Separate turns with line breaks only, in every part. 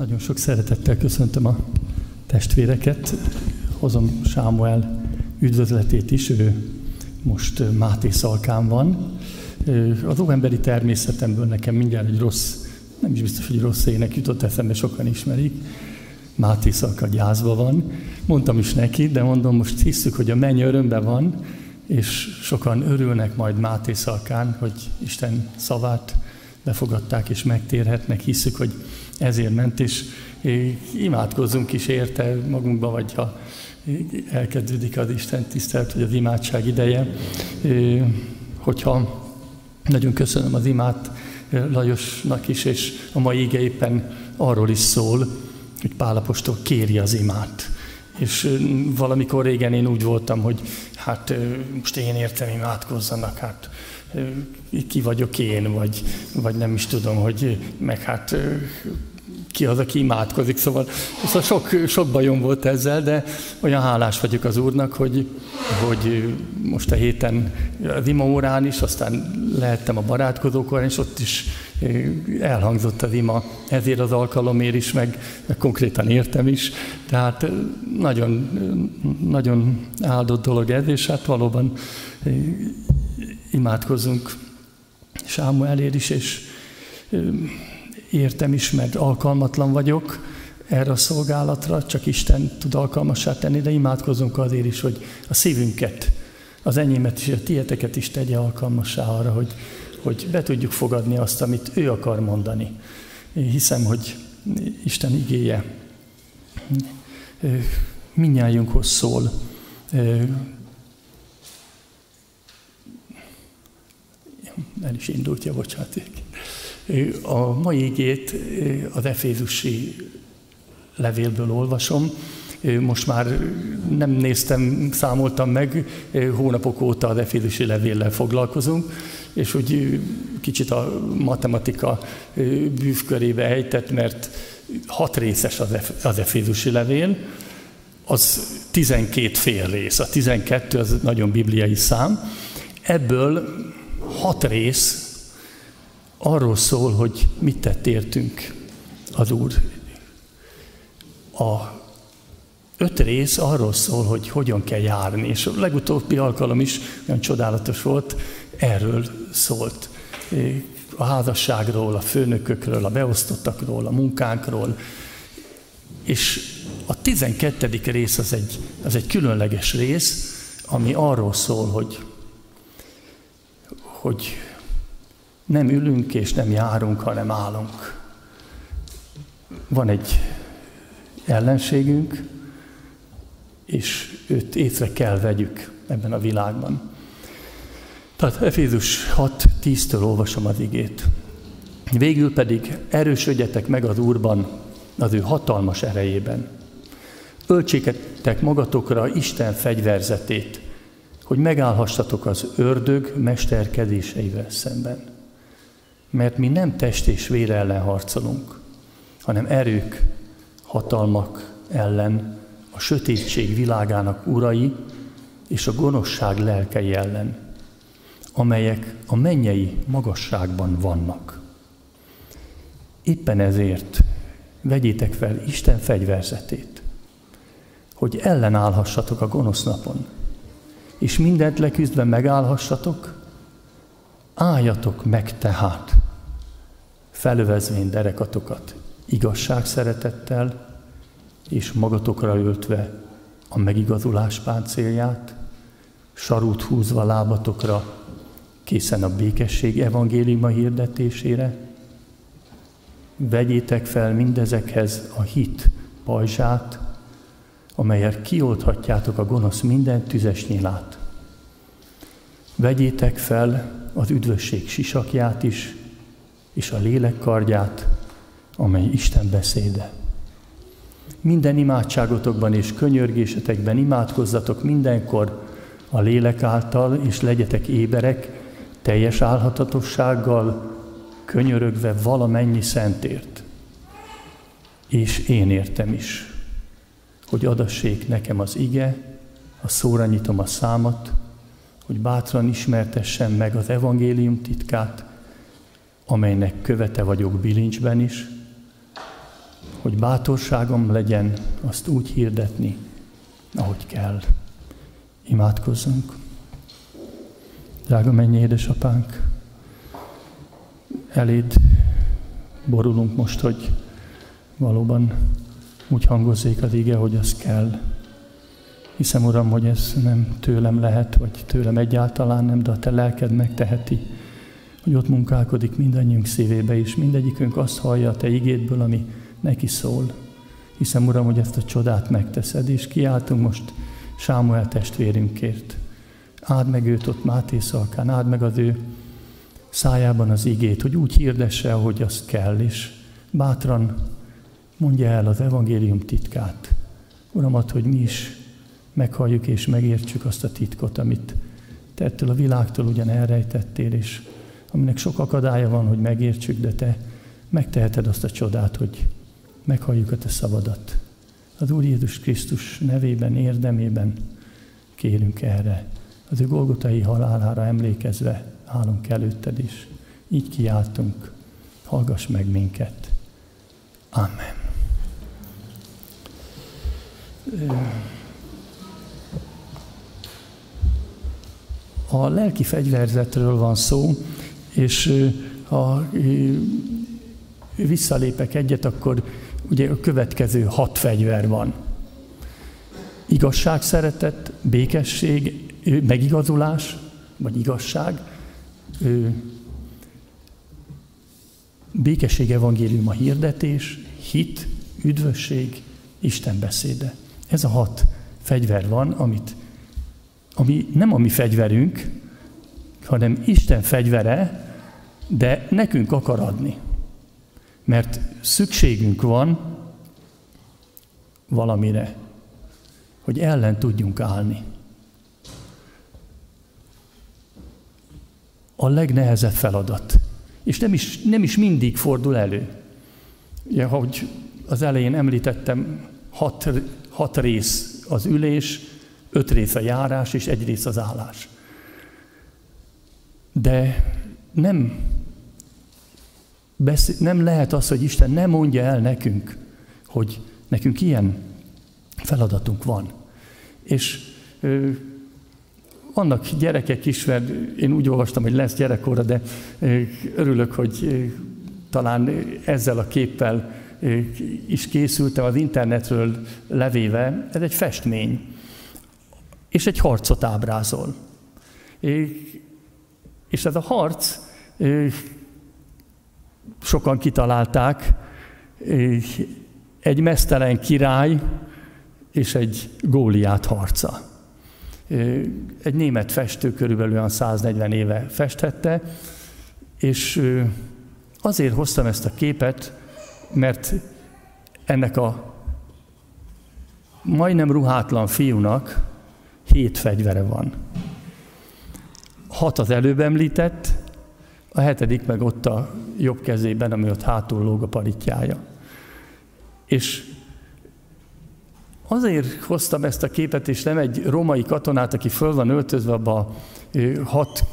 Nagyon sok szeretettel köszöntöm a testvéreket. Hozom Sámuel üdvözletét is, ő most Máté Szalkán van. Az óemberi természetemből nekem mindjárt egy rossz, nem is biztos, hogy rossz ének jutott eszembe, sokan ismerik. Máté Szalka gyászba van. Mondtam is neki, de mondom, most hiszük, hogy a menny örömben van, és sokan örülnek majd Máté Szalkán, hogy Isten szavát befogadták és megtérhetnek, hiszük, hogy ezért ment, és imádkozzunk is érte magunkba, vagy ha elkezdődik az Isten tisztelt, vagy az imádság ideje. Hogyha nagyon köszönöm az imát Lajosnak is, és a mai ige éppen arról is szól, hogy Pálapostól kéri az imát. És valamikor régen én úgy voltam, hogy hát most én értem, imádkozzanak, hát ki vagyok én, vagy, vagy nem is tudom, hogy meg hát ki az, aki imádkozik. Szóval, szóval sok, sok bajom volt ezzel, de olyan hálás vagyok az Úrnak, hogy, hogy most a héten az ima órán is, aztán lehettem a barátkozókor, és ott is elhangzott az ima ezért az alkalomért is, meg, meg konkrétan értem is. Tehát nagyon, nagyon áldott dolog ez, és hát valóban imádkozzunk Sámuelér is, és értem is, mert alkalmatlan vagyok erre a szolgálatra, csak Isten tud alkalmassá tenni, de imádkozunk azért is, hogy a szívünket, az enyémet és a tieteket is tegye alkalmassá arra, hogy, hogy be tudjuk fogadni azt, amit ő akar mondani. Én hiszem, hogy Isten igéje minnyájunkhoz szól. El is indult, ja, bocsánat. A mai igét az Efézusi levélből olvasom. Most már nem néztem, számoltam meg, hónapok óta az Efézusi levéllel foglalkozunk, és úgy kicsit a matematika bűvkörébe ejtett, mert hat részes az Efézusi levél, az 12 fél rész, a 12 az nagyon bibliai szám, ebből hat rész arról szól, hogy mit tett értünk az Úr. A öt rész arról szól, hogy hogyan kell járni, és a legutóbbi alkalom is olyan csodálatos volt, erről szólt. A házasságról, a főnökökről, a beosztottakról, a munkánkról, és a tizenkettedik rész az egy, az egy különleges rész, ami arról szól, hogy, hogy nem ülünk és nem járunk, hanem állunk. Van egy ellenségünk, és őt észre kell vegyük ebben a világban. Tehát Efézus 6.10-től olvasom az igét. Végül pedig erősödjetek meg az Úrban, az ő hatalmas erejében. Öltséketek magatokra Isten fegyverzetét, hogy megállhassatok az ördög mesterkedéseivel szemben mert mi nem test és vér ellen harcolunk, hanem erők, hatalmak ellen, a sötétség világának urai és a gonoszság lelkei ellen, amelyek a mennyei magasságban vannak. Éppen ezért vegyétek fel Isten fegyverzetét, hogy ellenállhassatok a gonosz napon, és mindent leküzdve megállhassatok, álljatok meg tehát, felövezvén derekatokat igazság szeretettel, és magatokra öltve a megigazulás páncélját, sarút húzva lábatokra, készen a békesség evangéliuma hirdetésére. Vegyétek fel mindezekhez a hit pajzsát, amelyet kiolthatjátok a gonosz minden tüzes nyilát. Vegyétek fel az üdvösség sisakját is, és a lélek kardját, amely Isten beszéde. Minden imádságotokban és könyörgésetekben imádkozzatok mindenkor a lélek által, és legyetek éberek, teljes álhatatossággal, könyörögve valamennyi szentért. És én értem is, hogy adassék nekem az ige, a szóra nyitom a számat, hogy bátran ismertessem meg az evangélium titkát, amelynek követe vagyok bilincsben is, hogy bátorságom legyen azt úgy hirdetni, ahogy kell. Imádkozzunk. Drága mennyi édesapánk, eléd borulunk most, hogy valóban úgy hangozzék az ige, hogy az kell. Hiszem, Uram, hogy ez nem tőlem lehet, vagy tőlem egyáltalán nem, de a Te lelked megteheti, hogy ott munkálkodik mindannyiunk szívébe is. Mindegyikünk azt hallja a Te igédből, ami neki szól. Hiszem, Uram, hogy ezt a csodát megteszed, és kiáltunk most Sámuel testvérünkért. Áld meg őt ott Máté szalkán, áld meg az ő szájában az igét, hogy úgy hirdesse, ahogy azt kell, és bátran mondja el az evangélium titkát. Uramat, hogy mi is meghalljuk és megértsük azt a titkot, amit te ettől a világtól ugyan elrejtettél, és aminek sok akadálya van, hogy megértsük, de te megteheted azt a csodát, hogy meghalljuk a te szavadat. Az Úr Jézus Krisztus nevében, érdemében kérünk erre. Az ő Golgotai halálára emlékezve állunk előtted is. Így kiáltunk, hallgass meg minket. Amen. A lelki fegyverzetről van szó, és ha visszalépek egyet, akkor ugye a következő hat fegyver van. Igazság, szeretet, békesség, megigazulás, vagy igazság, békesség evangélium a hirdetés, hit, üdvösség, Isten beszéde. Ez a hat fegyver van, amit, ami nem a mi fegyverünk, hanem Isten fegyvere, de nekünk akar adni. Mert szükségünk van valamire, hogy ellen tudjunk állni. A legnehezebb feladat. És nem is, nem is mindig fordul elő. Ugye, ahogy az elején említettem, hat, hat rész az ülés, öt rész a járás, és egy rész az állás. De nem, beszél, nem lehet az, hogy Isten nem mondja el nekünk, hogy nekünk ilyen feladatunk van. És ö, vannak gyerekek is, mert én úgy olvastam, hogy lesz gyerekkora, de ö, örülök, hogy ö, talán ezzel a képpel ö, is készültem az internetről levéve. Ez egy festmény, és egy harcot ábrázol. És ez a harc, sokan kitalálták, egy mesztelen király és egy góliát harca. Egy német festő körülbelül olyan 140 éve festhette, és azért hoztam ezt a képet, mert ennek a majdnem ruhátlan fiúnak hét fegyvere van hat az előbb említett, a hetedik meg ott a jobb kezében, ami ott hátul lóg a paritjája. És azért hoztam ezt a képet, és nem egy romai katonát, aki föl van öltözve abba a hat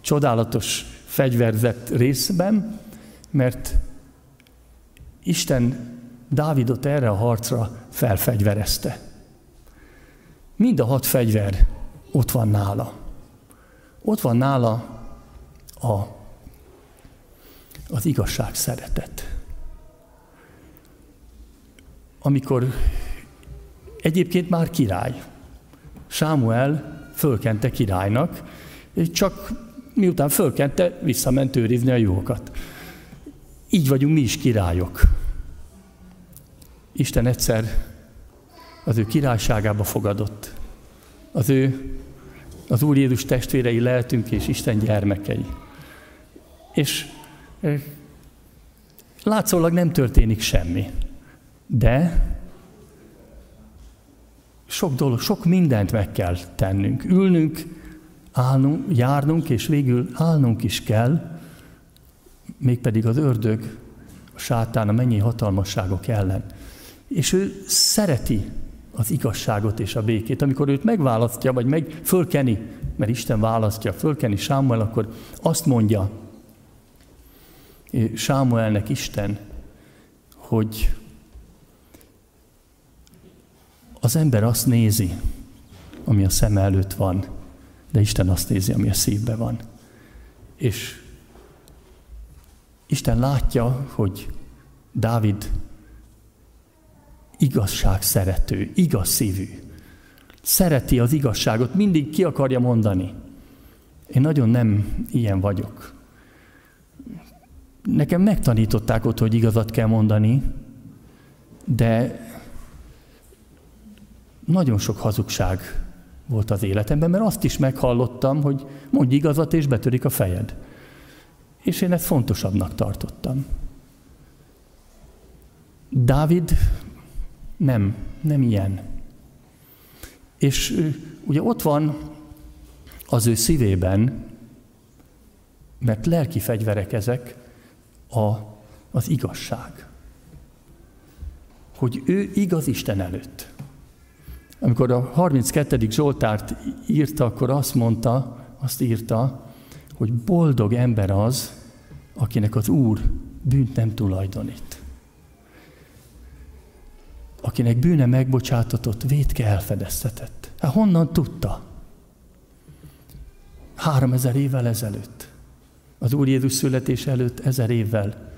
csodálatos fegyverzett részben, mert Isten Dávidot erre a harcra felfegyverezte. Mind a hat fegyver ott van nála ott van nála a, az igazság szeretet. Amikor egyébként már király, Sámuel fölkente királynak, csak miután fölkente, visszament őrizni a jókat. Így vagyunk mi is királyok. Isten egyszer az ő királyságába fogadott. Az ő az Úr Jézus testvérei lehetünk, és Isten gyermekei. És látszólag nem történik semmi, de sok dolog, sok mindent meg kell tennünk. Ülnünk, állnunk, járnunk, és végül állnunk is kell, mégpedig az ördög, a sátán, a mennyi hatalmasságok ellen. És ő szereti az igazságot és a békét. Amikor őt megválasztja, vagy meg fölkeni, mert Isten választja, fölkeni Sámuel, akkor azt mondja Sámuelnek Isten, hogy az ember azt nézi, ami a szem előtt van, de Isten azt nézi, ami a szívben van. És Isten látja, hogy Dávid igazság szerető, igaz szívű. Szereti az igazságot, mindig ki akarja mondani. Én nagyon nem ilyen vagyok. Nekem megtanították ott, hogy igazat kell mondani, de nagyon sok hazugság volt az életemben, mert azt is meghallottam, hogy mondj igazat, és betörik a fejed. És én ezt fontosabbnak tartottam. Dávid nem, nem ilyen. És ugye ott van az ő szívében, mert lelki fegyverek ezek, a, az igazság. Hogy ő igaz Isten előtt. Amikor a 32. Zsoltárt írta, akkor azt mondta, azt írta, hogy boldog ember az, akinek az Úr bűnt nem tulajdonít. Akinek bűne megbocsátatott, védke elfedeztetett. Hát honnan tudta? Három ezer évvel ezelőtt. Az Úr Jézus születés előtt ezer évvel.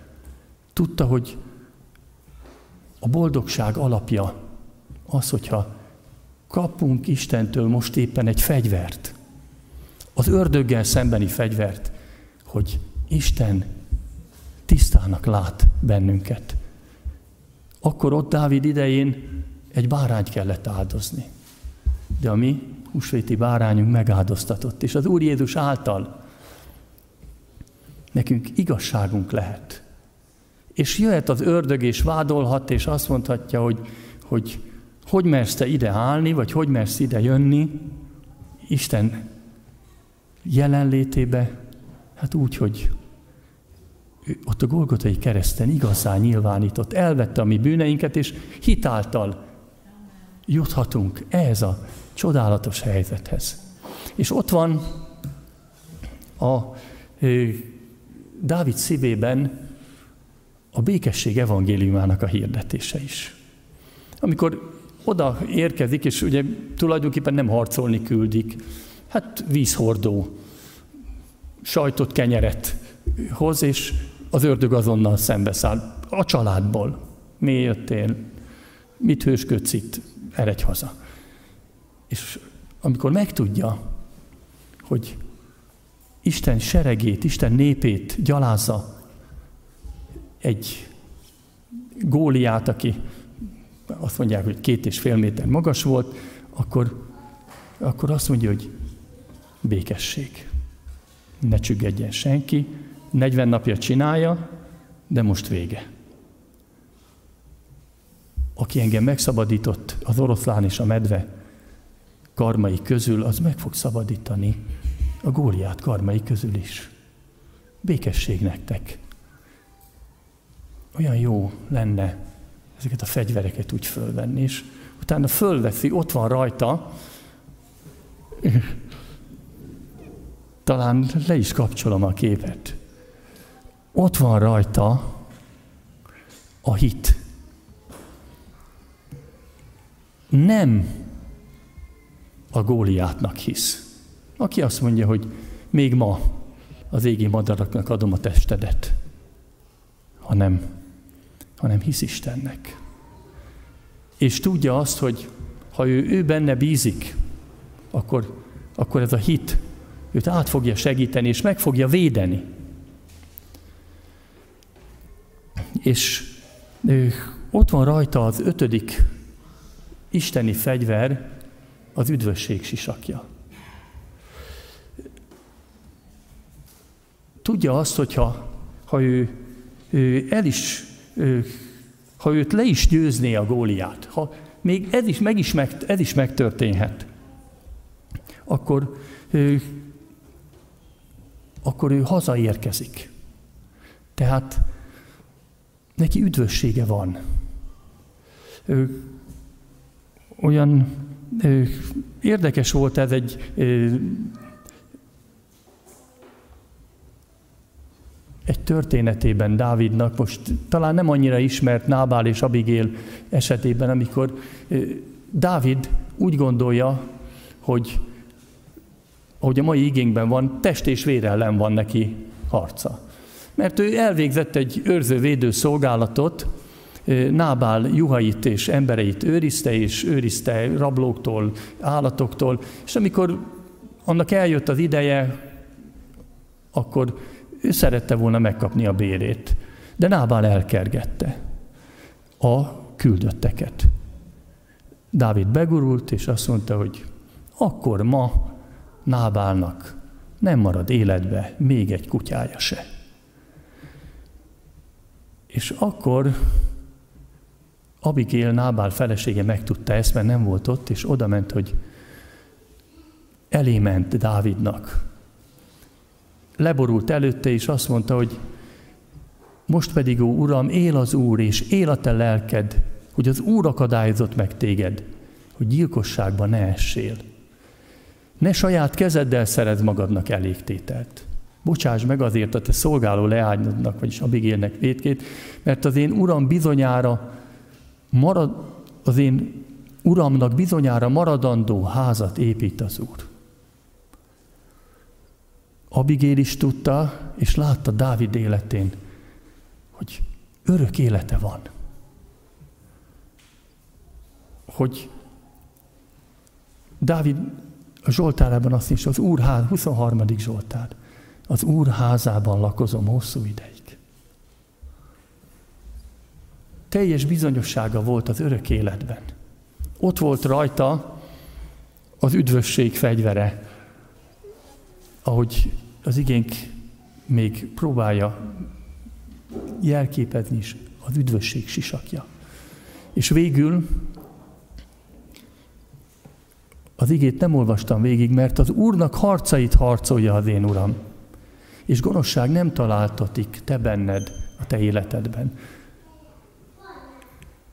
Tudta, hogy a boldogság alapja az, hogyha kapunk Istentől most éppen egy fegyvert, az ördöggel szembeni fegyvert, hogy Isten tisztának lát bennünket. Akkor ott Dávid idején egy bárányt kellett áldozni. De a mi húsvéti bárányunk megáldoztatott, és az Úr Jézus által nekünk igazságunk lehet. És jöhet az ördög, és vádolhat, és azt mondhatja, hogy hogy, hogy mersz te ide állni, vagy hogy mersz ide jönni, Isten jelenlétébe, hát úgy, hogy ott a Golgotai kereszten igazán nyilvánított, elvette a mi bűneinket, és hitáltal juthatunk ehhez a csodálatos helyzethez. És ott van a Dávid szívében a békesség evangéliumának a hirdetése is. Amikor oda érkezik, és ugye tulajdonképpen nem harcolni küldik, hát vízhordó, sajtot, kenyeret hoz, és az ördög azonnal szembeszáll. A családból. Mi jöttél? Mit hősködsz itt? Eredj haza. És amikor megtudja, hogy Isten seregét, Isten népét gyalázza egy góliát, aki azt mondják, hogy két és fél méter magas volt, akkor, akkor azt mondja, hogy békesség. Ne csüggedjen senki, 40 napja csinálja, de most vége. Aki engem megszabadított, az oroszlán és a medve karmai közül, az meg fog szabadítani a góliát karmai közül is. Békesség nektek. Olyan jó lenne ezeket a fegyvereket úgy fölvenni, és utána fölveszi, ott van rajta, talán le is kapcsolom a képet. Ott van rajta a hit. Nem a Góliátnak hisz. Aki azt mondja, hogy még ma az égi madaraknak adom a testedet, hanem, hanem hisz Istennek. És tudja azt, hogy ha ő, ő benne bízik, akkor, akkor ez a hit őt át fogja segíteni, és meg fogja védeni. És ott van rajta az ötödik isteni fegyver, az üdvösség sisakja. Tudja azt, hogyha ha ő, ő el is, ő, ha őt le is győzné a góliát, ha még ez is, meg is, meg, ez is megtörténhet, akkor ő, akkor ő hazaérkezik. Tehát neki üdvössége van. Ő, olyan ő, érdekes volt ez egy egy történetében Dávidnak, most talán nem annyira ismert Nábál és Abigél esetében, amikor Dávid úgy gondolja, hogy ahogy a mai igényben van, test és vér ellen van neki harca. Mert ő elvégzett egy őrző-védő szolgálatot, Nábál juhait és embereit őrizte, és őrizte rablóktól, állatoktól, és amikor annak eljött az ideje, akkor ő szerette volna megkapni a bérét. De Nábál elkergette a küldötteket. Dávid begurult, és azt mondta, hogy akkor ma Nábálnak nem marad életbe még egy kutyája se. És akkor Abigail Nábál felesége megtudta ezt, mert nem volt ott, és oda ment, hogy elé ment Dávidnak. Leborult előtte, és azt mondta, hogy most pedig, ó Uram, él az Úr, és él a te lelked, hogy az Úr akadályozott meg téged, hogy gyilkosságba ne essél. Ne saját kezeddel szerez magadnak elégtételt. Bocsáss meg azért a te szolgáló leányodnak, vagyis Abigélnek védkét, mert az én Uram bizonyára marad, az én Uramnak bizonyára maradandó házat épít az Úr. Abigél is tudta, és látta Dávid életén, hogy örök élete van. Hogy Dávid a Zsoltárában azt is, az Úr ház, 23. Zsoltár, az Úr házában lakozom hosszú ideig. Teljes bizonyossága volt az örök életben. Ott volt rajta az üdvösség fegyvere, ahogy az igénk még próbálja jelképezni is az üdvösség sisakja. És végül az igét nem olvastam végig, mert az Úrnak harcait harcolja az én Uram. És gonoszság nem találtatik te benned, a te életedben.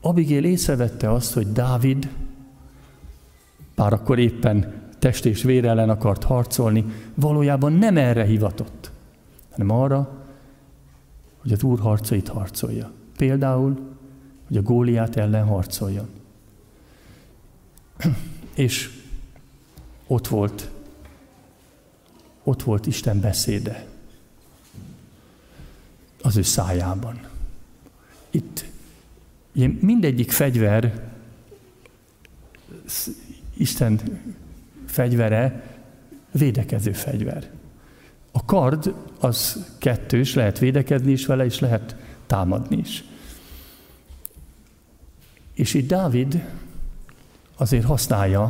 Abigail észrevette azt, hogy Dávid, bár akkor éppen test és vér ellen akart harcolni, valójában nem erre hivatott, hanem arra, hogy az Úr harcait harcolja. Például, hogy a Góliát ellen harcoljon. És ott volt, ott volt Isten beszéde az ő szájában. Itt mindegyik fegyver, Isten fegyvere, védekező fegyver. A kard az kettős, lehet védekezni is vele, és lehet támadni is. És itt Dávid azért használja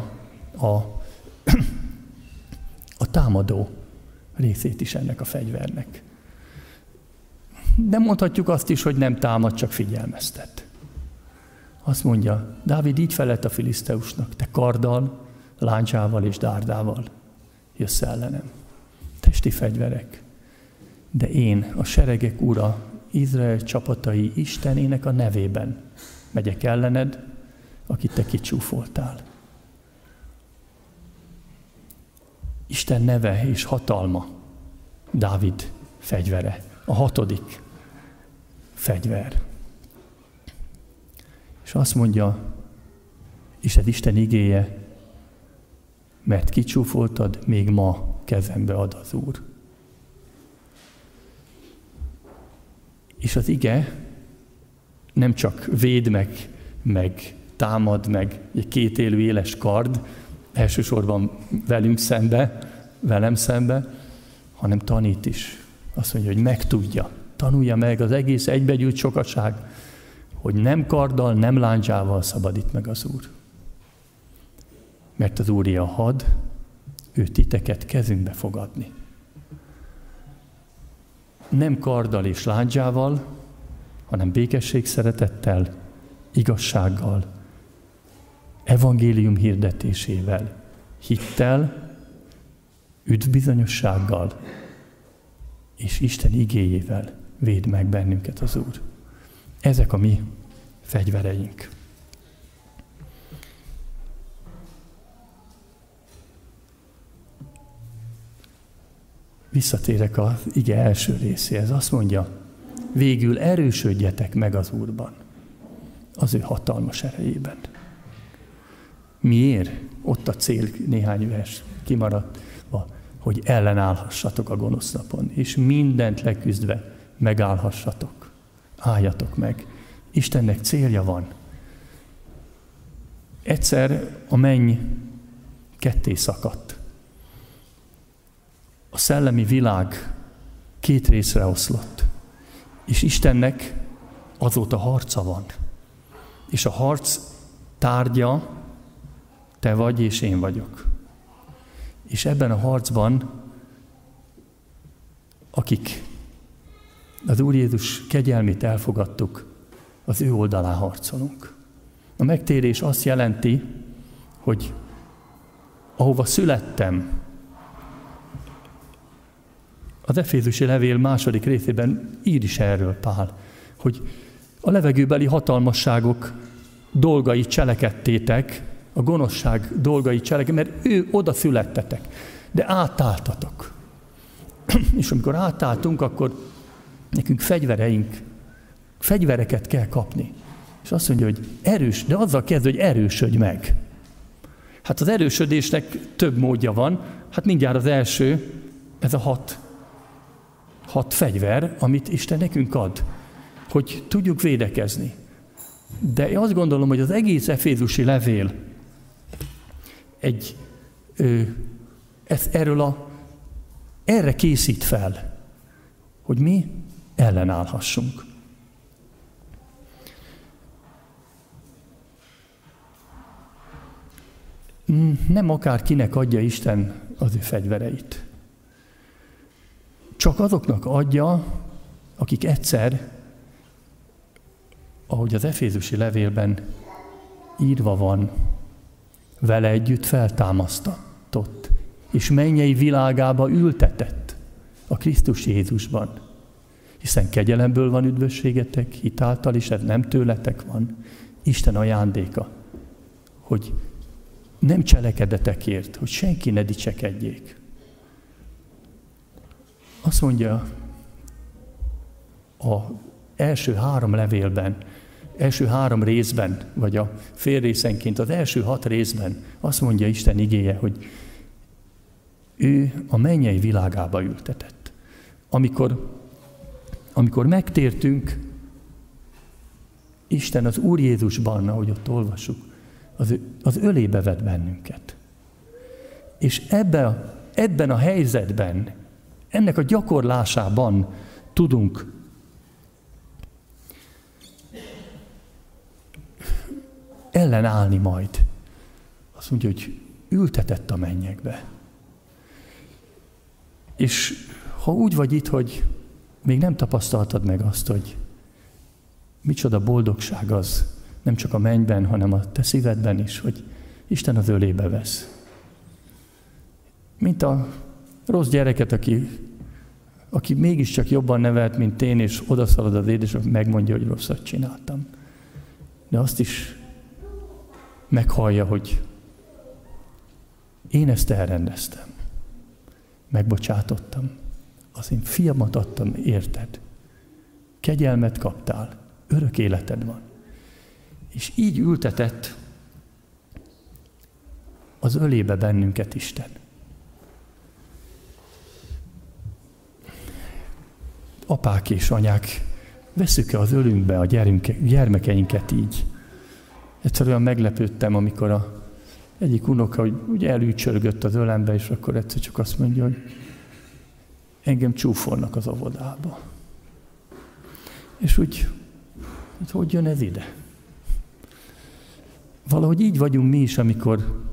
a a támadó részét is ennek a fegyvernek. Nem mondhatjuk azt is, hogy nem támad, csak figyelmeztet. Azt mondja, Dávid így felett a filiszteusnak, te karddal, láncsával és dárdával jössz ellenem. Testi fegyverek. De én, a seregek ura, Izrael csapatai Istenének a nevében megyek ellened, akit te kicsúfoltál. Isten neve és hatalma, Dávid fegyvere, a hatodik fegyver. És azt mondja, és ez Isten igéje, mert kicsúfoltad, még ma kezembe ad az Úr. És az ige nem csak véd meg, meg támad meg egy két élő éles kard, elsősorban velünk szembe, velem szembe, hanem tanít is. Azt mondja, hogy megtudja, tanulja meg az egész egybegyűlt sokaság, hogy nem karddal, nem láncsával szabadít meg az Úr. Mert az Úr a had, ő titeket kezünkbe fogadni. Nem karddal és láncsával, hanem békesség szeretettel, igazsággal, evangélium hirdetésével, hittel, üdvbizonyossággal és Isten igéjével véd meg bennünket az Úr. Ezek a mi fegyvereink. Visszatérek az ige első részéhez. Azt mondja, végül erősödjetek meg az Úrban, az ő hatalmas erejében. Miért? Ott a cél néhány vers kimaradt, hogy ellenállhassatok a gonosz napon, és mindent leküzdve megállhassatok. Álljatok meg. Istennek célja van. Egyszer a menny ketté szakadt. A szellemi világ két részre oszlott. És Istennek azóta harca van. És a harc tárgya te vagy és én vagyok. És ebben a harcban, akik az Úr Jézus kegyelmét elfogadtuk, az ő oldalán harcolunk. A megtérés azt jelenti, hogy ahova születtem, az Efézusi levél második részében ír is erről Pál, hogy a levegőbeli hatalmasságok dolgai cselekedtétek, a gonoszság dolgai cselekedtétek, mert ő oda születtetek, de átálltatok. És amikor átálltunk, akkor nekünk fegyvereink, fegyvereket kell kapni. És azt mondja, hogy erős, de azzal kezd, hogy erősödj meg. Hát az erősödésnek több módja van. Hát mindjárt az első, ez a hat, hat fegyver, amit Isten nekünk ad, hogy tudjuk védekezni. De én azt gondolom, hogy az egész efézusi levél egy, ö, ez, erről a, erre készít fel, hogy mi ellenállhassunk. Nem akár kinek adja Isten az ő fegyvereit. Csak azoknak adja, akik egyszer, ahogy az Efézusi levélben írva van, vele együtt feltámasztatott, és mennyei világába ültetett a Krisztus Jézusban. Hiszen kegyelemből van üdvösségetek, hitáltal is, ez nem tőletek van, Isten ajándéka, hogy nem cselekedetekért, hogy senki ne dicsekedjék. Azt mondja a első három levélben, első három részben, vagy a fél részenként, az első hat részben azt mondja Isten igéje, hogy ő a mennyei világába ültetett. Amikor, amikor megtértünk, Isten az Úr Jézusban, ahogy ott olvasjuk, az, az ölébe vet bennünket. És ebbe, ebben a helyzetben, ennek a gyakorlásában tudunk ellenállni majd. Azt mondja, hogy ültetett a mennyekbe. És ha úgy vagy itt, hogy még nem tapasztaltad meg azt, hogy micsoda boldogság az, nem csak a mennyben, hanem a te szívedben is, hogy Isten az ölébe vesz. Mint a rossz gyereket, aki, aki mégiscsak jobban nevelt, mint én, és odaszalad az édesap, megmondja, hogy rosszat csináltam. De azt is meghallja, hogy én ezt elrendeztem. Megbocsátottam. Az én fiamat adtam, érted? Kegyelmet kaptál, örök életed van. És így ültetett az ölébe bennünket Isten. Apák és anyák, veszük-e az ölünkbe a gyermekeinket így? Egyszerűen meglepődtem, amikor a egyik unoka hogy ugye elücsörgött az ölembe, és akkor egyszer csak azt mondja, hogy engem csúfolnak az óvodába. És úgy, hogy hogy jön ez ide? Valahogy így vagyunk mi is, amikor,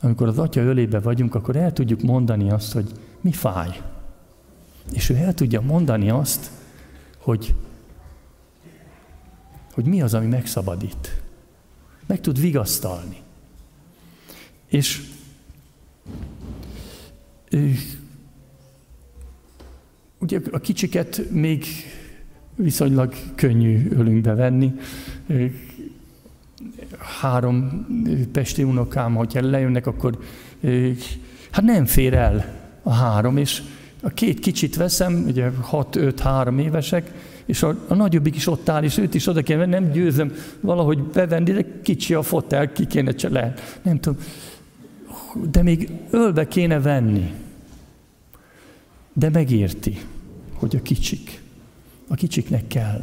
amikor az atya ölébe vagyunk, akkor el tudjuk mondani azt, hogy mi fáj. És ő el tudja mondani azt, hogy, hogy mi az, ami megszabadít. Meg tud vigasztalni. És ugye a kicsiket még viszonylag könnyű ölünkbe venni három pesti unokám, hogyha lejönnek, akkor hát nem fér el a három, és a két kicsit veszem, ugye 6-5-3 évesek, És a, a nagyobbik is ott áll, és őt is oda kell, nem győzöm valahogy bevenni, de kicsi a fotel, ki kéne csak. Nem tudom. De még ölbe kéne venni. De megérti, hogy a kicsik. A kicsiknek kell.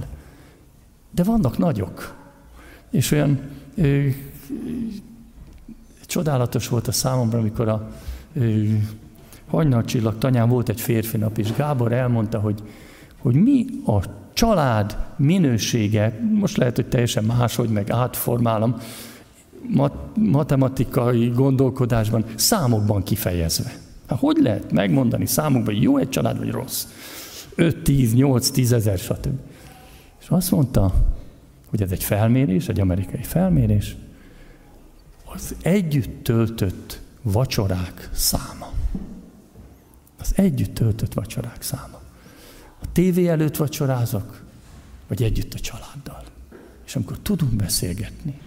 De vannak nagyok. És olyan ö, csodálatos volt a számomra, amikor a ö, hajnalcsillag tanyán volt egy férfi nap, és Gábor elmondta, hogy, hogy mi a család minősége, most lehet, hogy teljesen máshogy, meg átformálom, mat- matematikai gondolkodásban, számokban kifejezve. Hát hogy lehet megmondani számokban, hogy jó egy család, vagy rossz? 5, 10, 8, 10 ezer, stb. És azt mondta, hogy ez egy felmérés, egy amerikai felmérés, az együtt töltött vacsorák száma. Az együtt töltött vacsorák száma. A tévé előtt vacsorázok, vagy együtt a családdal. És amikor tudunk beszélgetni,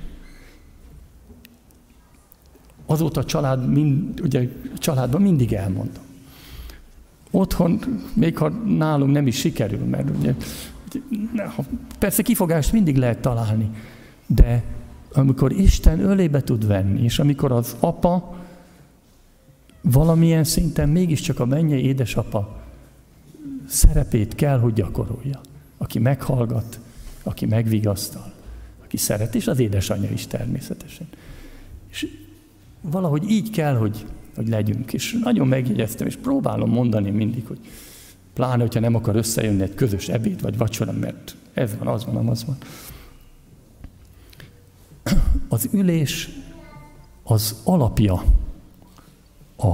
azóta a család, mind, ugye, a családban mindig elmondom. Otthon, még ha nálunk nem is sikerül, mert ugye, persze kifogást mindig lehet találni, de amikor Isten ölébe tud venni, és amikor az apa valamilyen szinten mégiscsak a mennyei édesapa szerepét kell, hogy gyakorolja. Aki meghallgat, aki megvigasztal, aki szeret, és az édesanyja is természetesen. És valahogy így kell, hogy, hogy legyünk. És nagyon megjegyeztem, és próbálom mondani mindig, hogy pláne, hogyha nem akar összejönni egy közös ebéd vagy vacsora, mert ez van, az van, az van. Az ülés az alapja a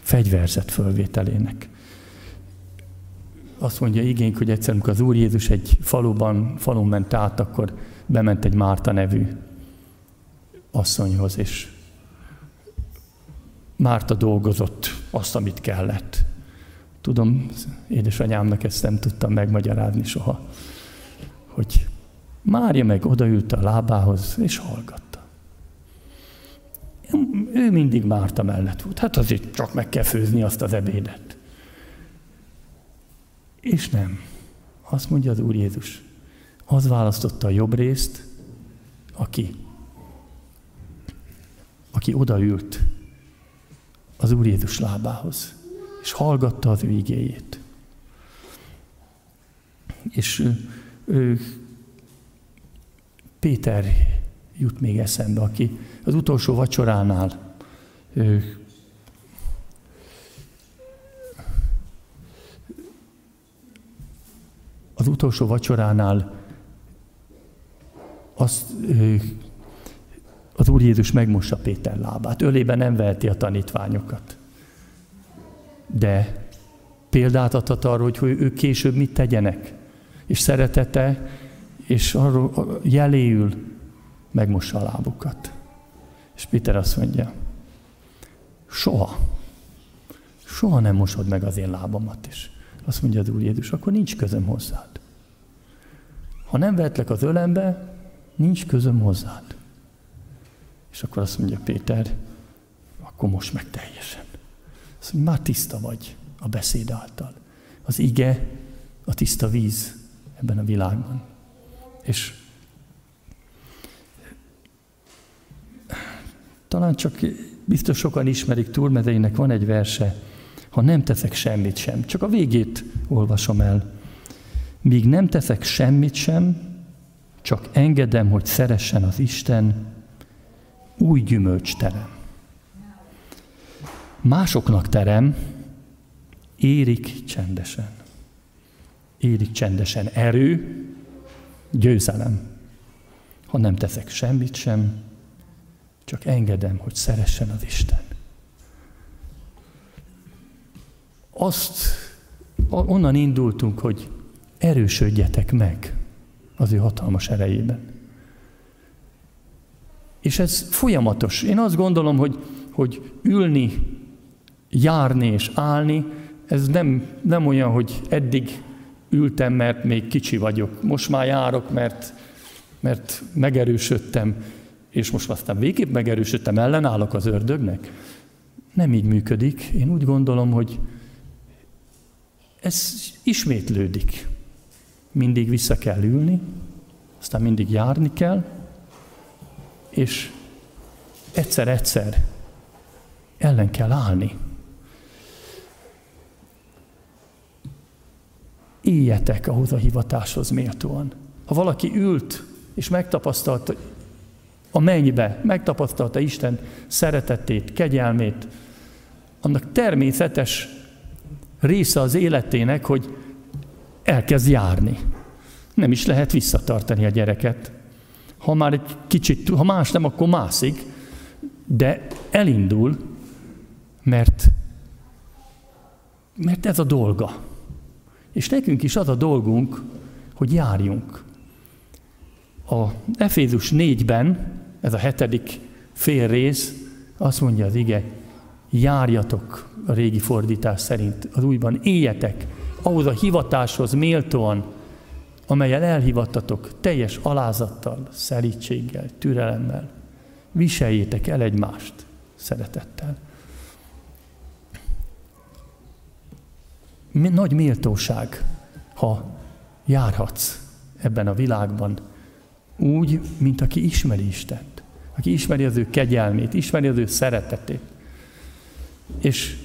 fegyverzet fölvételének. Azt mondja igény, hogy egyszer, amikor az Úr Jézus egy faluban, falun ment át, akkor bement egy Márta nevű asszonyhoz, és Márta dolgozott azt, amit kellett. Tudom, édesanyámnak ezt nem tudtam megmagyarázni soha, hogy Mária meg odaült a lábához, és hallgatta. Ő mindig Márta mellett volt. Hát azért csak meg kell főzni azt az ebédet. És nem. Azt mondja az Úr Jézus. Az választotta a jobb részt, aki, aki odaült az Úr Jézus lábához, és hallgatta az ő igéjét. És ő, Péter jut még eszembe, aki az utolsó vacsoránál ő, az utolsó vacsoránál azt ő, az Úr Jézus megmossa Péter lábát. Ölében nem veheti a tanítványokat. De példát adhat arra, hogy ők később mit tegyenek. És szeretete, és arról jeléül megmossa a lábukat. És Péter azt mondja, soha, soha nem mosod meg az én lábamat is. Azt mondja az Úr Jézus, akkor nincs közöm hozzád. Ha nem vetlek az ölembe, nincs közöm hozzád. És akkor azt mondja Péter, akkor most meg teljesen. Azt mondja, már tiszta vagy a beszéd által. Az ige a tiszta víz ebben a világban. És talán csak biztos sokan ismerik Túrmedeinek van egy verse, ha nem teszek semmit sem, csak a végét olvasom el. Míg nem teszek semmit sem, csak engedem, hogy szeressen az Isten, új gyümölcs terem. Másoknak terem, érik csendesen. Érik csendesen erő, győzelem. Ha nem teszek semmit sem, csak engedem, hogy szeressen az Isten. Azt onnan indultunk, hogy erősödjetek meg az ő hatalmas erejében. És ez folyamatos. Én azt gondolom, hogy, hogy ülni, járni és állni, ez nem, nem olyan, hogy eddig ültem, mert még kicsi vagyok. Most már járok, mert, mert megerősödtem, és most aztán végképp megerősödtem, ellenállok az ördögnek. Nem így működik. Én úgy gondolom, hogy ez ismétlődik. mindig vissza kell ülni, aztán mindig járni kell, és egyszer-egyszer ellen kell állni. Éljetek ahhoz a hivatáshoz méltóan. Ha valaki ült és megtapasztalta a mennybe, megtapasztalta Isten szeretetét, kegyelmét, annak természetes része az életének, hogy elkezd járni. Nem is lehet visszatartani a gyereket. Ha már egy kicsit, ha más nem, akkor mászik, de elindul, mert, mert ez a dolga. És nekünk is az a dolgunk, hogy járjunk. A Efézus 4-ben, ez a hetedik fél rész, azt mondja az ige, járjatok a régi fordítás szerint, az újban éljetek, ahhoz a hivatáshoz méltóan, amelyel elhivattatok teljes alázattal, szelítséggel, türelemmel. Viseljétek el egymást szeretettel. Nagy méltóság, ha járhatsz ebben a világban úgy, mint aki ismeri Istent, aki ismeri az ő kegyelmét, ismeri az ő szeretetét. És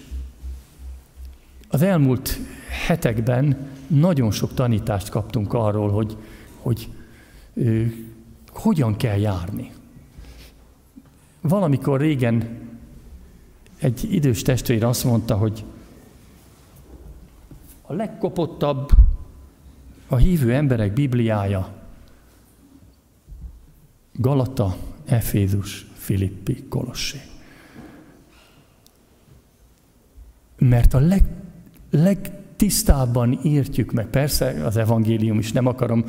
az elmúlt hetekben nagyon sok tanítást kaptunk arról, hogy, hogy ö, hogyan kell járni. Valamikor régen egy idős testvér azt mondta, hogy a legkopottabb a hívő emberek Bibliája Galata, Efézus, Filippi, Kolossé. Mert a leg, legtisztábban írtjuk meg, persze az evangélium is nem akarom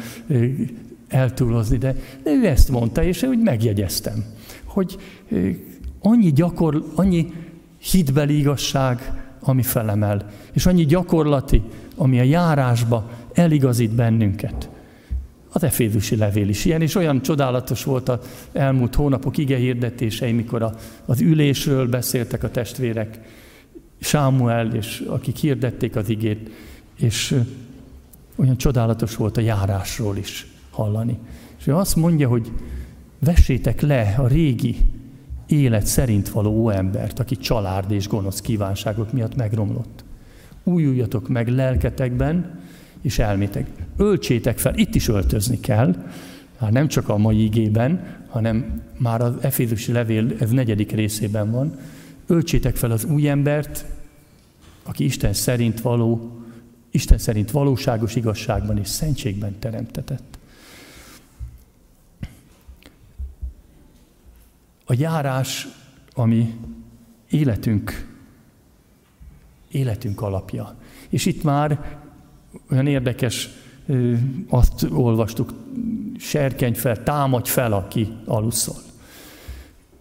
eltúlozni, de, de ő ezt mondta, és úgy megjegyeztem, hogy annyi gyakor, annyi hitbeli igazság, ami felemel, és annyi gyakorlati, ami a járásba eligazít bennünket. Az Efézusi levél is ilyen, és olyan csodálatos volt az elmúlt hónapok ige hirdetései, mikor a, az ülésről beszéltek a testvérek, Sámuel, és akik hirdették az igét, és olyan csodálatos volt a járásról is hallani. És ő azt mondja, hogy vessétek le a régi élet szerint való embert, aki család és gonosz kívánságok miatt megromlott. Újuljatok meg lelketekben és elmétek. Öltsétek fel, itt is öltözni kell, hát nem csak a mai igében, hanem már az Efézusi levél, ez negyedik részében van, öltsétek fel az új embert, aki Isten szerint való, Isten szerint valóságos igazságban és szentségben teremtetett. A járás, ami életünk, életünk alapja. És itt már olyan érdekes, azt olvastuk, serkenj fel, támadj fel, aki aluszol.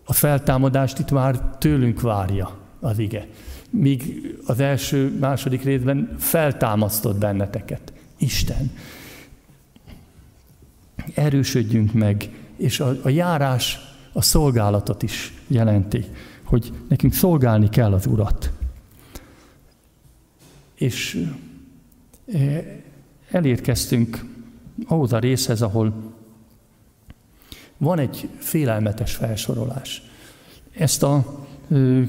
A feltámadást itt már tőlünk várja az ige. Míg az első, második részben feltámasztott benneteket. Isten. Erősödjünk meg, és a, a járás a szolgálatot is jelenti, hogy nekünk szolgálni kell az Urat. És eh, elérkeztünk ahhoz a részhez, ahol van egy félelmetes felsorolás. Ezt a ö,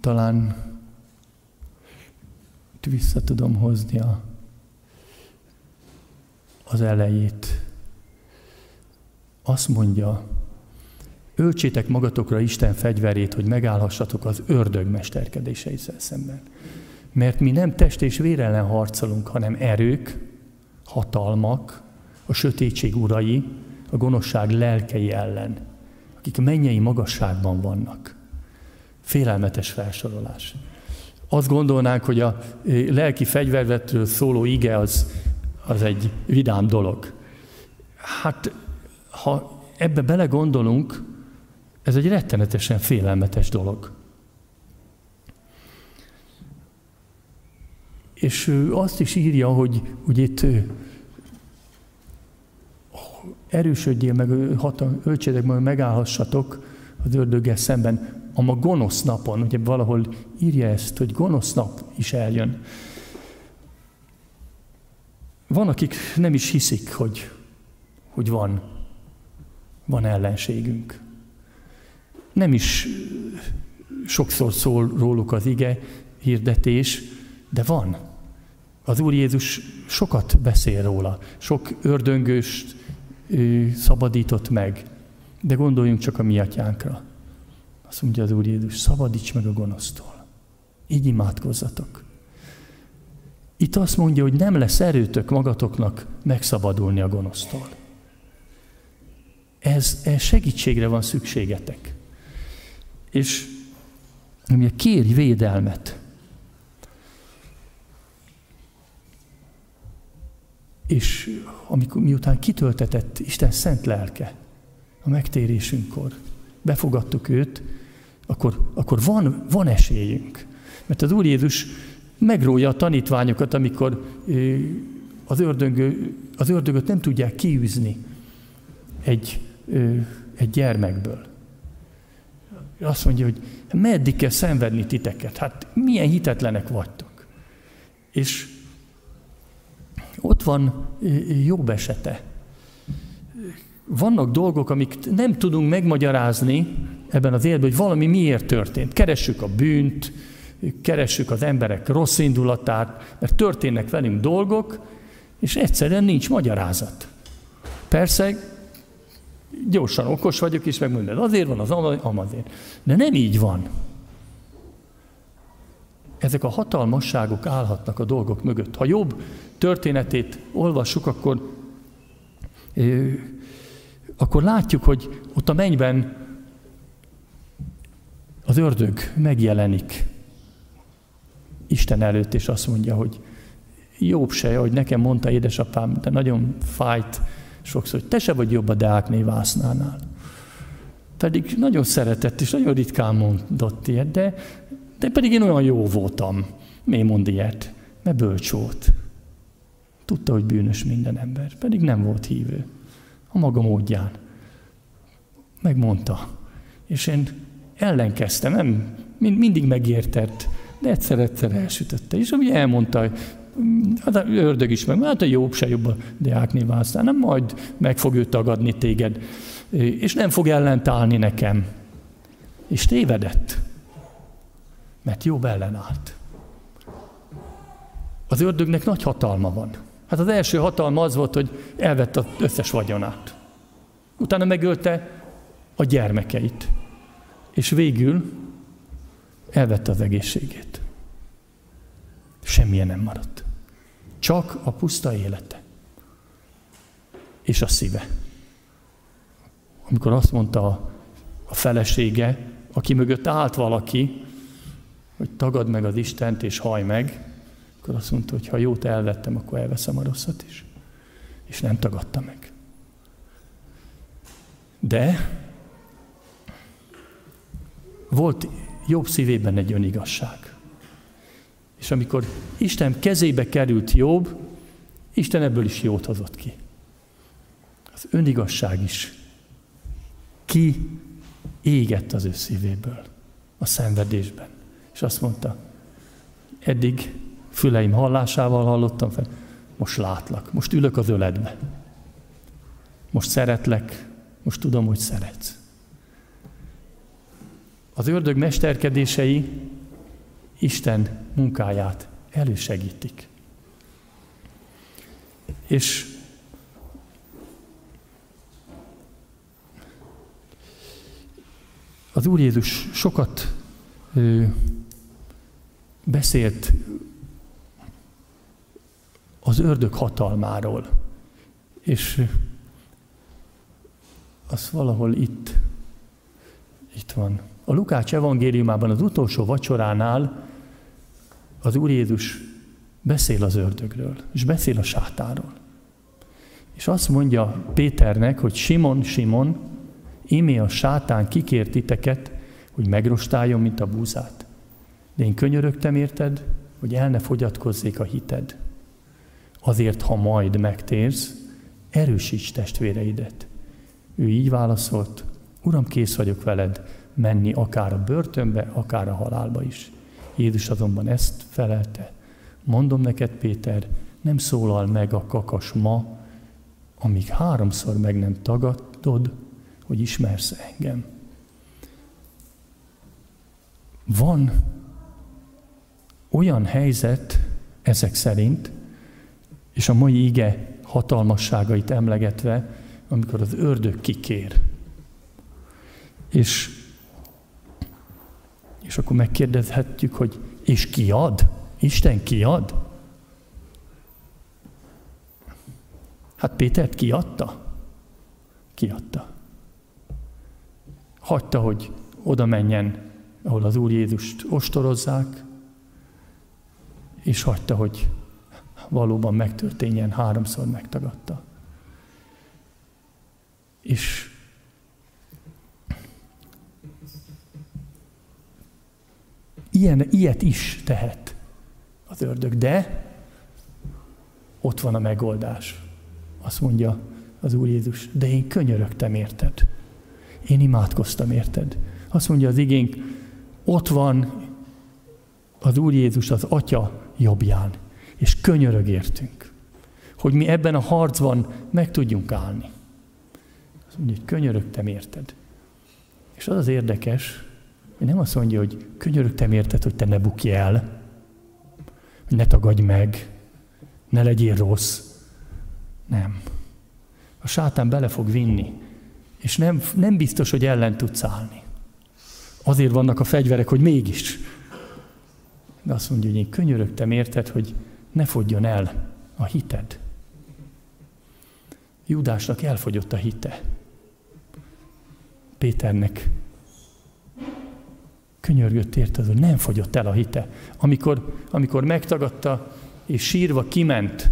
talán vissza tudom hozni a, az elejét. Azt mondja, öltsétek magatokra Isten fegyverét, hogy megállhassatok az ördög mesterkedéseivel szemben. Mert mi nem test és vér ellen harcolunk, hanem erők, hatalmak, a sötétség urai, a gonoszság lelkei ellen, akik mennyei magasságban vannak. Félelmetes felsorolás. Azt gondolnánk, hogy a lelki fegyvervetről szóló ige az, az egy vidám dolog. Hát, ha ebbe belegondolunk, ez egy rettenetesen félelmetes dolog. És azt is írja, hogy, hogy itt erősödjél meg, öltsétek meg, megállhassatok az ördöggel szemben a ma gonosz napon, ugye valahol írja ezt, hogy gonosz nap is eljön. van, akik nem is hiszik, hogy, hogy van, van ellenségünk. Nem is sokszor szól róluk az ige hirdetés, de van. Az Úr Jézus sokat beszél róla, sok ördöngőst szabadított meg, de gondoljunk csak a mi atyánkra. Azt mondja az Úr Jézus, szabadíts meg a gonosztól. Így imádkozzatok. Itt azt mondja, hogy nem lesz erőtök magatoknak megszabadulni a gonosztól. Ez, ez segítségre van szükségetek. És ugye kérj védelmet. És amikor, miután kitöltetett Isten szent lelke a megtérésünkkor, befogadtuk őt, akkor, akkor van, van esélyünk. Mert az Úr Jézus megrója a tanítványokat, amikor az, ördögő, az ördögöt nem tudják kiűzni egy, egy gyermekből. Azt mondja, hogy meddig kell szenvedni titeket? Hát milyen hitetlenek vagytok. És ott van jobb esete. Vannak dolgok, amik nem tudunk megmagyarázni ebben az életben, hogy valami miért történt. Keressük a bűnt, keressük az emberek rossz indulatát, mert történnek velünk dolgok, és egyszerűen nincs magyarázat. Persze, gyorsan okos vagyok, és megmondod, azért van az amazért. De nem így van. Ezek a hatalmasságok állhatnak a dolgok mögött. Ha jobb történetét olvassuk, akkor, akkor látjuk, hogy ott a mennyben az ördög megjelenik Isten előtt, és azt mondja, hogy jobb se, hogy nekem mondta édesapám, de nagyon fájt sokszor, hogy te se vagy jobb a Deákné Vásznánál. Pedig nagyon szeretett, és nagyon ritkán mondott ilyet, de, de pedig én olyan jó voltam. Miért mond ilyet? Mert bölcs volt. Tudta, hogy bűnös minden ember, pedig nem volt hívő. A maga módján. Megmondta. És én ellenkeztem, nem, mindig megértett, de egyszer-egyszer elsütötte. És ami elmondta, hát ördög is meg, hát a jobb se jobb a deákné aztán nem majd meg fog ő tagadni téged, és nem fog ellent nekem. És tévedett, mert jobb ellenállt. Az ördögnek nagy hatalma van. Hát az első hatalma az volt, hogy elvette az összes vagyonát. Utána megölte a gyermekeit. És végül elvette az egészségét. Semmilyen nem maradt. Csak a puszta élete. És a szíve. Amikor azt mondta a, felesége, aki mögött állt valaki, hogy tagad meg az Istent és haj meg, akkor azt mondta, hogy ha jót elvettem, akkor elveszem a rosszat is. És nem tagadta meg. De volt jobb szívében egy önigazság. És amikor Isten kezébe került jobb, Isten ebből is jót hozott ki. Az önigazság is ki égett az ő szívéből, a szenvedésben. És azt mondta, eddig füleim hallásával hallottam fel, most látlak, most ülök az öledbe. Most szeretlek, most tudom, hogy szeretsz. Az ördög mesterkedései Isten munkáját elősegítik. És az Úr Jézus sokat ö, beszélt az ördög hatalmáról, és az valahol itt, itt van. A Lukács evangéliumában az utolsó vacsoránál az Úr Jézus beszél az ördögről, és beszél a sátáról. És azt mondja Péternek, hogy Simon, Simon, imé a sátán kikért titeket, hogy megrostáljon, mint a búzát. De én könyörögtem érted, hogy el ne fogyatkozzék a hited. Azért, ha majd megtérsz, erősíts testvéreidet. Ő így válaszolt, Uram, kész vagyok veled, menni akár a börtönbe, akár a halálba is. Jézus azonban ezt felelte. Mondom neked, Péter, nem szólal meg a kakas ma, amíg háromszor meg nem tagadod, hogy ismersz engem. Van olyan helyzet ezek szerint, és a mai ige hatalmasságait emlegetve, amikor az ördög kikér. És, és akkor megkérdezhetjük, hogy és ki ad? Isten kiad? Hát Pétert kiadta? Kiadta. Hagyta, hogy oda menjen, ahol az Úr Jézust ostorozzák, és hagyta, hogy valóban megtörténjen, háromszor megtagadta. És ilyen, ilyet is tehet az ördög, de ott van a megoldás. Azt mondja az Úr Jézus, de én könyörögtem érted. Én imádkoztam érted. Azt mondja az igénk, ott van az Úr Jézus az Atya jobbján, és könyörög értünk, hogy mi ebben a harcban meg tudjunk állni. Azt mondja, hogy könyörögtem érted. És az az érdekes, hogy nem azt mondja, hogy könyörögtem érted, hogy te ne bukj el, hogy ne tagadj meg, ne legyél rossz. Nem. A sátán bele fog vinni, és nem, nem biztos, hogy ellen tudsz állni. Azért vannak a fegyverek, hogy mégis. De azt mondja, hogy én könyörögtem érted, hogy ne fogjon el a hited. Judásnak elfogyott a hite. Péternek könyörgött érted, hogy nem fogyott el a hite. Amikor, amikor megtagadta és sírva kiment,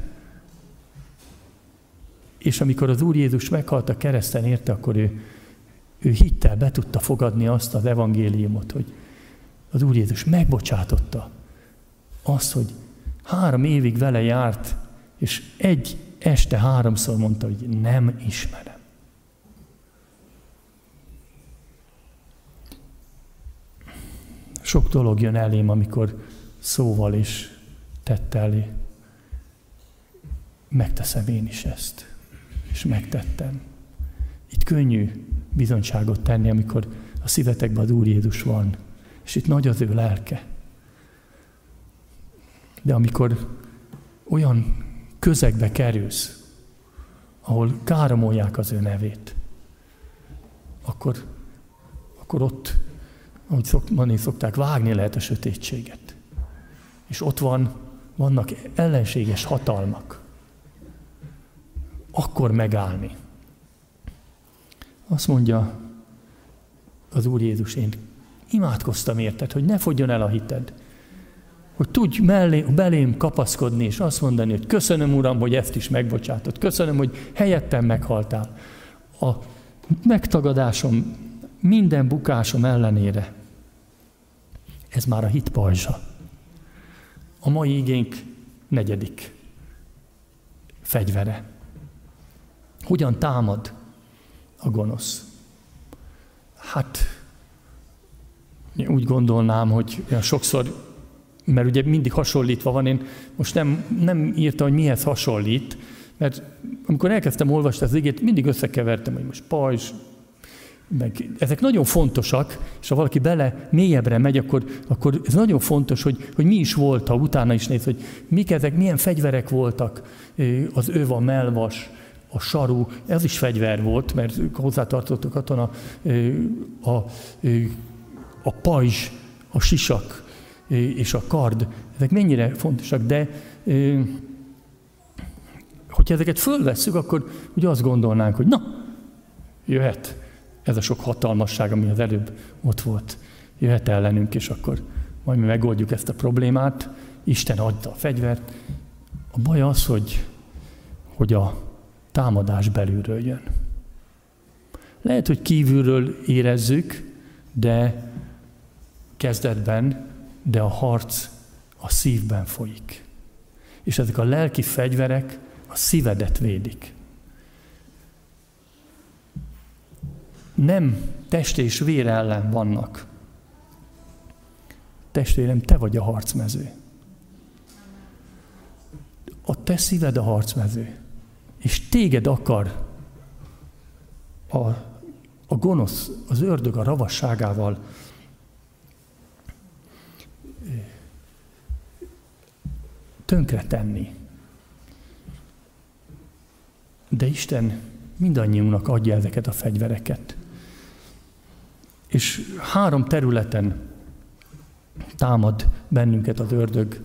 és amikor az Úr Jézus meghalt a kereszten érte, akkor ő, ő hittel be tudta fogadni azt az evangéliumot, hogy az Úr Jézus megbocsátotta azt, hogy három évig vele járt, és egy este háromszor mondta, hogy nem ismerem. Sok dolog jön elém, amikor szóval és tettel megteszem én is ezt. És megtettem. Itt könnyű bizonyságot tenni, amikor a szívetekben az Úr Jézus van, és itt nagy az ő lelke. De amikor olyan közegbe kerülsz, ahol káromolják az ő nevét, akkor, akkor ott, ahogy szok, mondani szokták, vágni lehet a sötétséget. És ott van, vannak ellenséges hatalmak. Akkor megállni. Azt mondja az Úr Jézus, én imádkoztam érted, hogy ne fogjon el a hited hogy tudj mellé, belém kapaszkodni, és azt mondani, hogy köszönöm, Uram, hogy ezt is megbocsátott. Köszönöm, hogy helyettem meghaltál. A megtagadásom, minden bukásom ellenére. Ez már a hit pajzsa. A mai igénk negyedik fegyvere. Hogyan támad a gonosz? Hát, úgy gondolnám, hogy sokszor mert ugye mindig hasonlítva van, én most nem, nem írtam, hogy mihez hasonlít, mert amikor elkezdtem olvasni az igét, mindig összekevertem, hogy most pajzs, meg ezek nagyon fontosak, és ha valaki bele mélyebbre megy, akkor, akkor ez nagyon fontos, hogy, hogy mi is volt, ha utána is néz, hogy mik ezek, milyen fegyverek voltak, az öv, a melvas, a saru, ez is fegyver volt, mert hozzátartott a katona, a, a pajzs, a sisak, és a kard, ezek mennyire fontosak, de hogyha ezeket fölvesszük, akkor ugye azt gondolnánk, hogy na, jöhet ez a sok hatalmasság, ami az előbb ott volt, jöhet ellenünk, és akkor majd mi megoldjuk ezt a problémát, Isten adta a fegyvert. A baj az, hogy, hogy a támadás belülről jön. Lehet, hogy kívülről érezzük, de kezdetben de a harc a szívben folyik. És ezek a lelki fegyverek a szívedet védik. Nem test és vér ellen vannak. Testvérem, te vagy a harcmező. a te szíved a harcmező, és téged akar a, a gonosz, az ördög a ravasságával tönkre tenni. De Isten mindannyiunknak adja ezeket a fegyvereket. És három területen támad bennünket az ördög.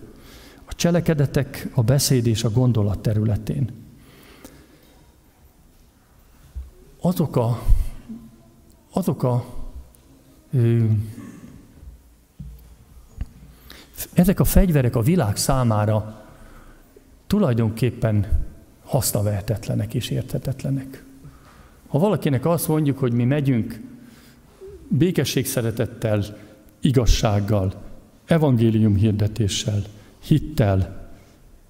A cselekedetek, a beszéd és a gondolat területén. Azok a, azok a ö, ezek a fegyverek a világ számára tulajdonképpen hasznavehetetlenek és érthetetlenek. Ha valakinek azt mondjuk, hogy mi megyünk békesség szeretettel, igazsággal, evangélium hirdetéssel, hittel,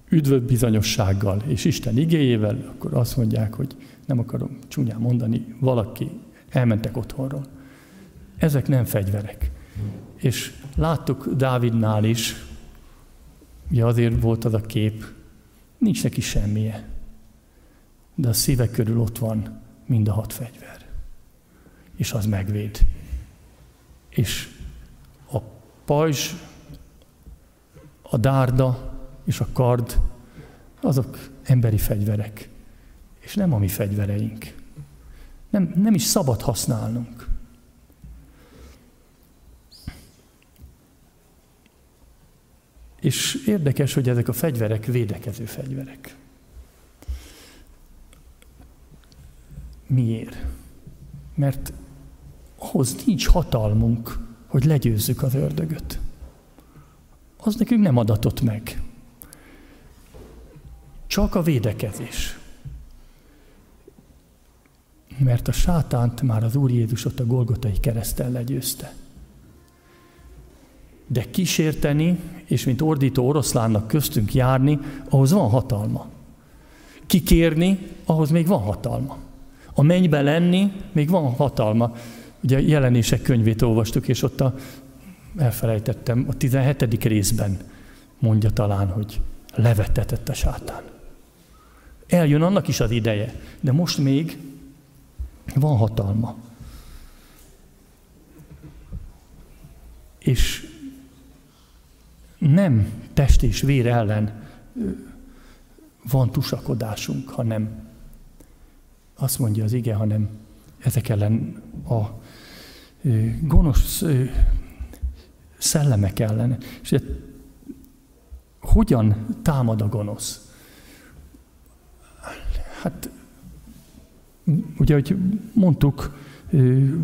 üdvöbb bizonyossággal és Isten igéjével, akkor azt mondják, hogy nem akarom csúnyán mondani, valaki elmentek otthonról. Ezek nem fegyverek. És láttuk Dávidnál is, ugye azért volt az a kép, nincs neki semmije, de a szíve körül ott van mind a hat fegyver. És az megvéd. És a pajzs, a dárda és a kard, azok emberi fegyverek. És nem a mi fegyvereink. Nem, nem is szabad használnunk. És érdekes, hogy ezek a fegyverek védekező fegyverek. Miért? Mert ahhoz nincs hatalmunk, hogy legyőzzük az ördögöt. Az nekünk nem adatott meg. Csak a védekezés. Mert a sátánt már az Úr Jézus ott a Golgotai keresztel legyőzte. De kísérteni, és mint ordító oroszlánnak köztünk járni, ahhoz van hatalma. Kikérni, ahhoz még van hatalma. A mennybe lenni, még van hatalma. Ugye jelenések könyvét olvastuk, és ott a, elfelejtettem, a 17. részben mondja talán, hogy levetetett a sátán. Eljön annak is az ideje, de most még van hatalma. És nem test és vér ellen van tusakodásunk, hanem azt mondja az ige, hanem ezek ellen a gonosz szellemek ellen. És hogyan támad a gonosz? Hát, ugye, hogy mondtuk,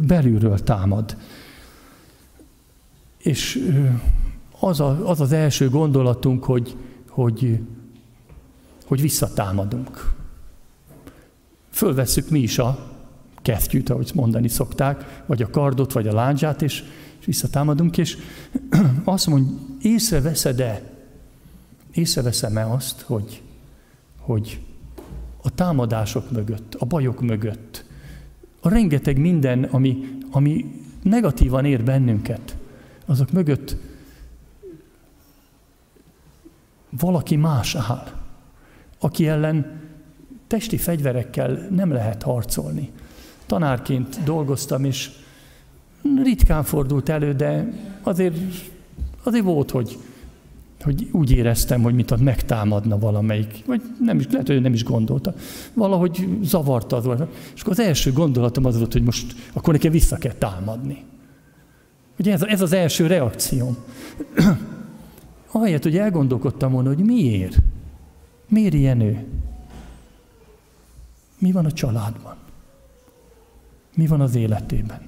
belülről támad. És az, a, az az első gondolatunk, hogy, hogy, hogy visszatámadunk. Fölvesszük mi is a kesztyűt, ahogy mondani szokták, vagy a kardot, vagy a láncsát, és, és visszatámadunk, és azt mondja, észreveszed-e, észreveszem-e azt, hogy, hogy a támadások mögött, a bajok mögött, a rengeteg minden, ami, ami negatívan ér bennünket, azok mögött valaki más áll, aki ellen testi fegyverekkel nem lehet harcolni. Tanárként dolgoztam, és ritkán fordult elő, de azért, azért volt, hogy, hogy úgy éreztem, hogy mit megtámadna valamelyik, vagy nem is, lehet, hogy nem is gondolta. Valahogy zavarta az És akkor az első gondolatom az volt, hogy most akkor nekem vissza kell támadni. Ugye ez, ez az első reakcióm. Ahelyett, hogy elgondolkodtam volna, hogy miért? Miért ilyen ő? Mi van a családban? Mi van az életében?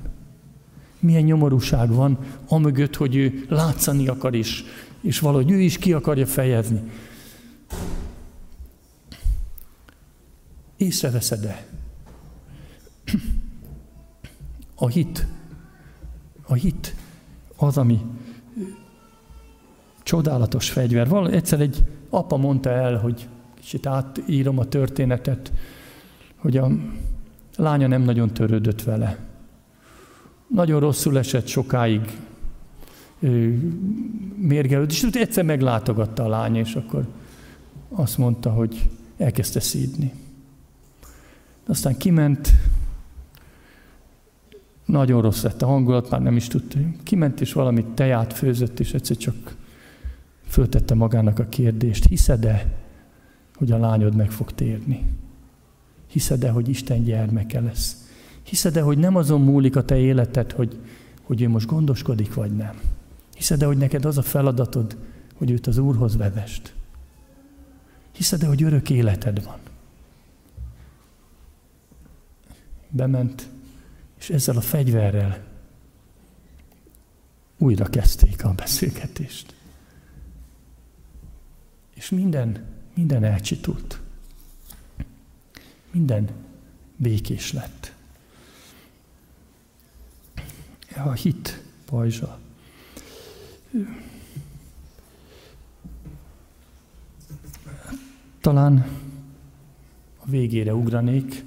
Milyen nyomorúság van, amögött, hogy ő látszani akar is, és valahogy ő is ki akarja fejezni. Észreveszed-e? A hit, a hit az, ami csodálatos fegyver. Val, egyszer egy apa mondta el, hogy kicsit átírom a történetet, hogy a lánya nem nagyon törődött vele. Nagyon rosszul esett sokáig, mérgelődött, és egyszer meglátogatta a lány, és akkor azt mondta, hogy elkezdte szídni. Aztán kiment, nagyon rossz lett a hangulat, már nem is tudta. Kiment és valamit teját főzött, és egyszer csak föltette magának a kérdést, hiszed-e, hogy a lányod meg fog térni? Hiszed-e, hogy Isten gyermeke lesz? Hiszed-e, hogy nem azon múlik a te életed, hogy, hogy ő most gondoskodik, vagy nem? Hiszed-e, hogy neked az a feladatod, hogy őt az Úrhoz vezest? Hiszed-e, hogy örök életed van? Bement, és ezzel a fegyverrel újra kezdték a beszélgetést. És minden, minden elcsitult. Minden békés lett. A hit pajzsa. Talán a végére ugranék,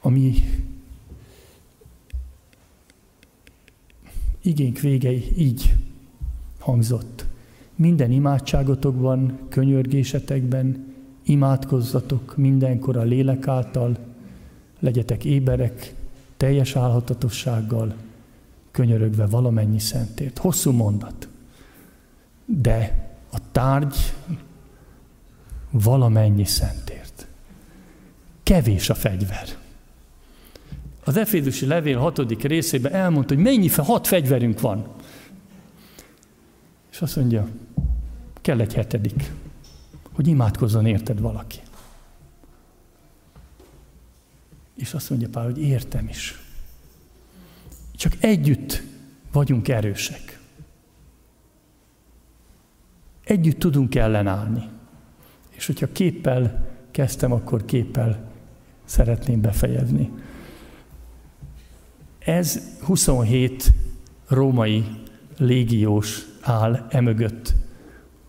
ami igénk vége így hangzott. Minden imádságotokban, könyörgésetekben imádkozzatok mindenkor a lélek által, legyetek éberek, teljes álhatatossággal, könyörögve valamennyi szentért. Hosszú mondat. De a tárgy valamennyi szentért. Kevés a fegyver. Az Efézusi levél hatodik részében elmondta, hogy mennyi, hat fegyverünk van. És azt mondja, kell egy hetedik, hogy imádkozzon érted valaki. És azt mondja Pál, hogy értem is. Csak együtt vagyunk erősek. Együtt tudunk ellenállni. És hogyha képpel kezdtem, akkor képpel szeretném befejezni. Ez 27 római légiós áll emögött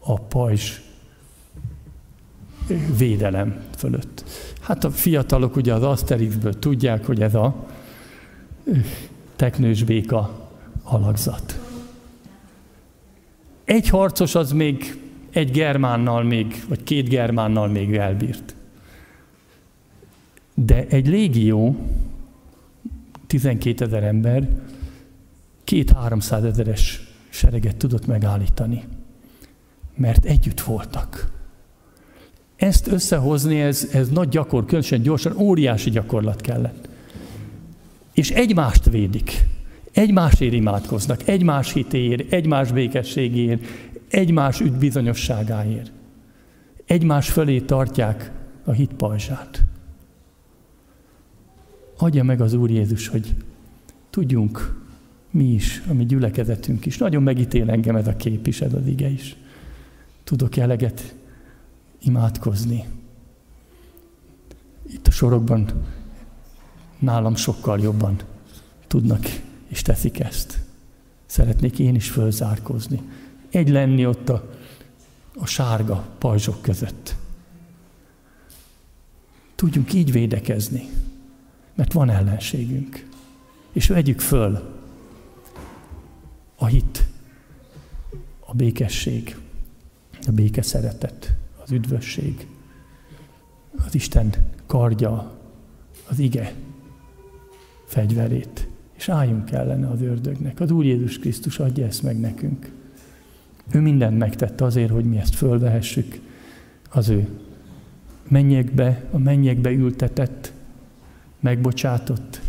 a pajzs védelem fölött. Hát a fiatalok ugye az Asterixből tudják, hogy ez a teknős béka alakzat. Egy harcos az még egy germánnal még, vagy két germánnal még elbírt. De egy légió, 12 ezer ember, két-háromszáz ezeres sereget tudott megállítani. Mert együtt voltak. Ezt összehozni, ez, ez nagy gyakor, különösen gyorsan, óriási gyakorlat kellett. És egymást védik. Egymásért imádkoznak, egymás hitéért, egymás békességéért, egymás ügy bizonyosságáért. Egymás fölé tartják a hit pajzsát. Adja meg az Úr Jézus, hogy tudjunk mi is, a mi gyülekezetünk is. Nagyon megítél engem ez a kép is, ez az ige is. Tudok eleget imádkozni. Itt a sorokban nálam sokkal jobban tudnak és teszik ezt. Szeretnék én is fölzárkózni. Egy lenni ott a, a sárga pajzsok között. Tudjunk így védekezni, mert van ellenségünk. És vegyük föl a hit, a békesség, a béke szeretet, az üdvösség, az Isten kardja, az ige fegyverét, és álljunk ellene az ördögnek. Az Úr Jézus Krisztus adja ezt meg nekünk. Ő mindent megtette azért, hogy mi ezt fölvehessük az ő mennyekbe, a mennyekbe ültetett, megbocsátott,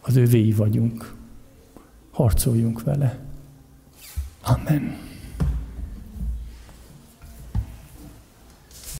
az övéi vagyunk. Harcoljunk vele. Amen.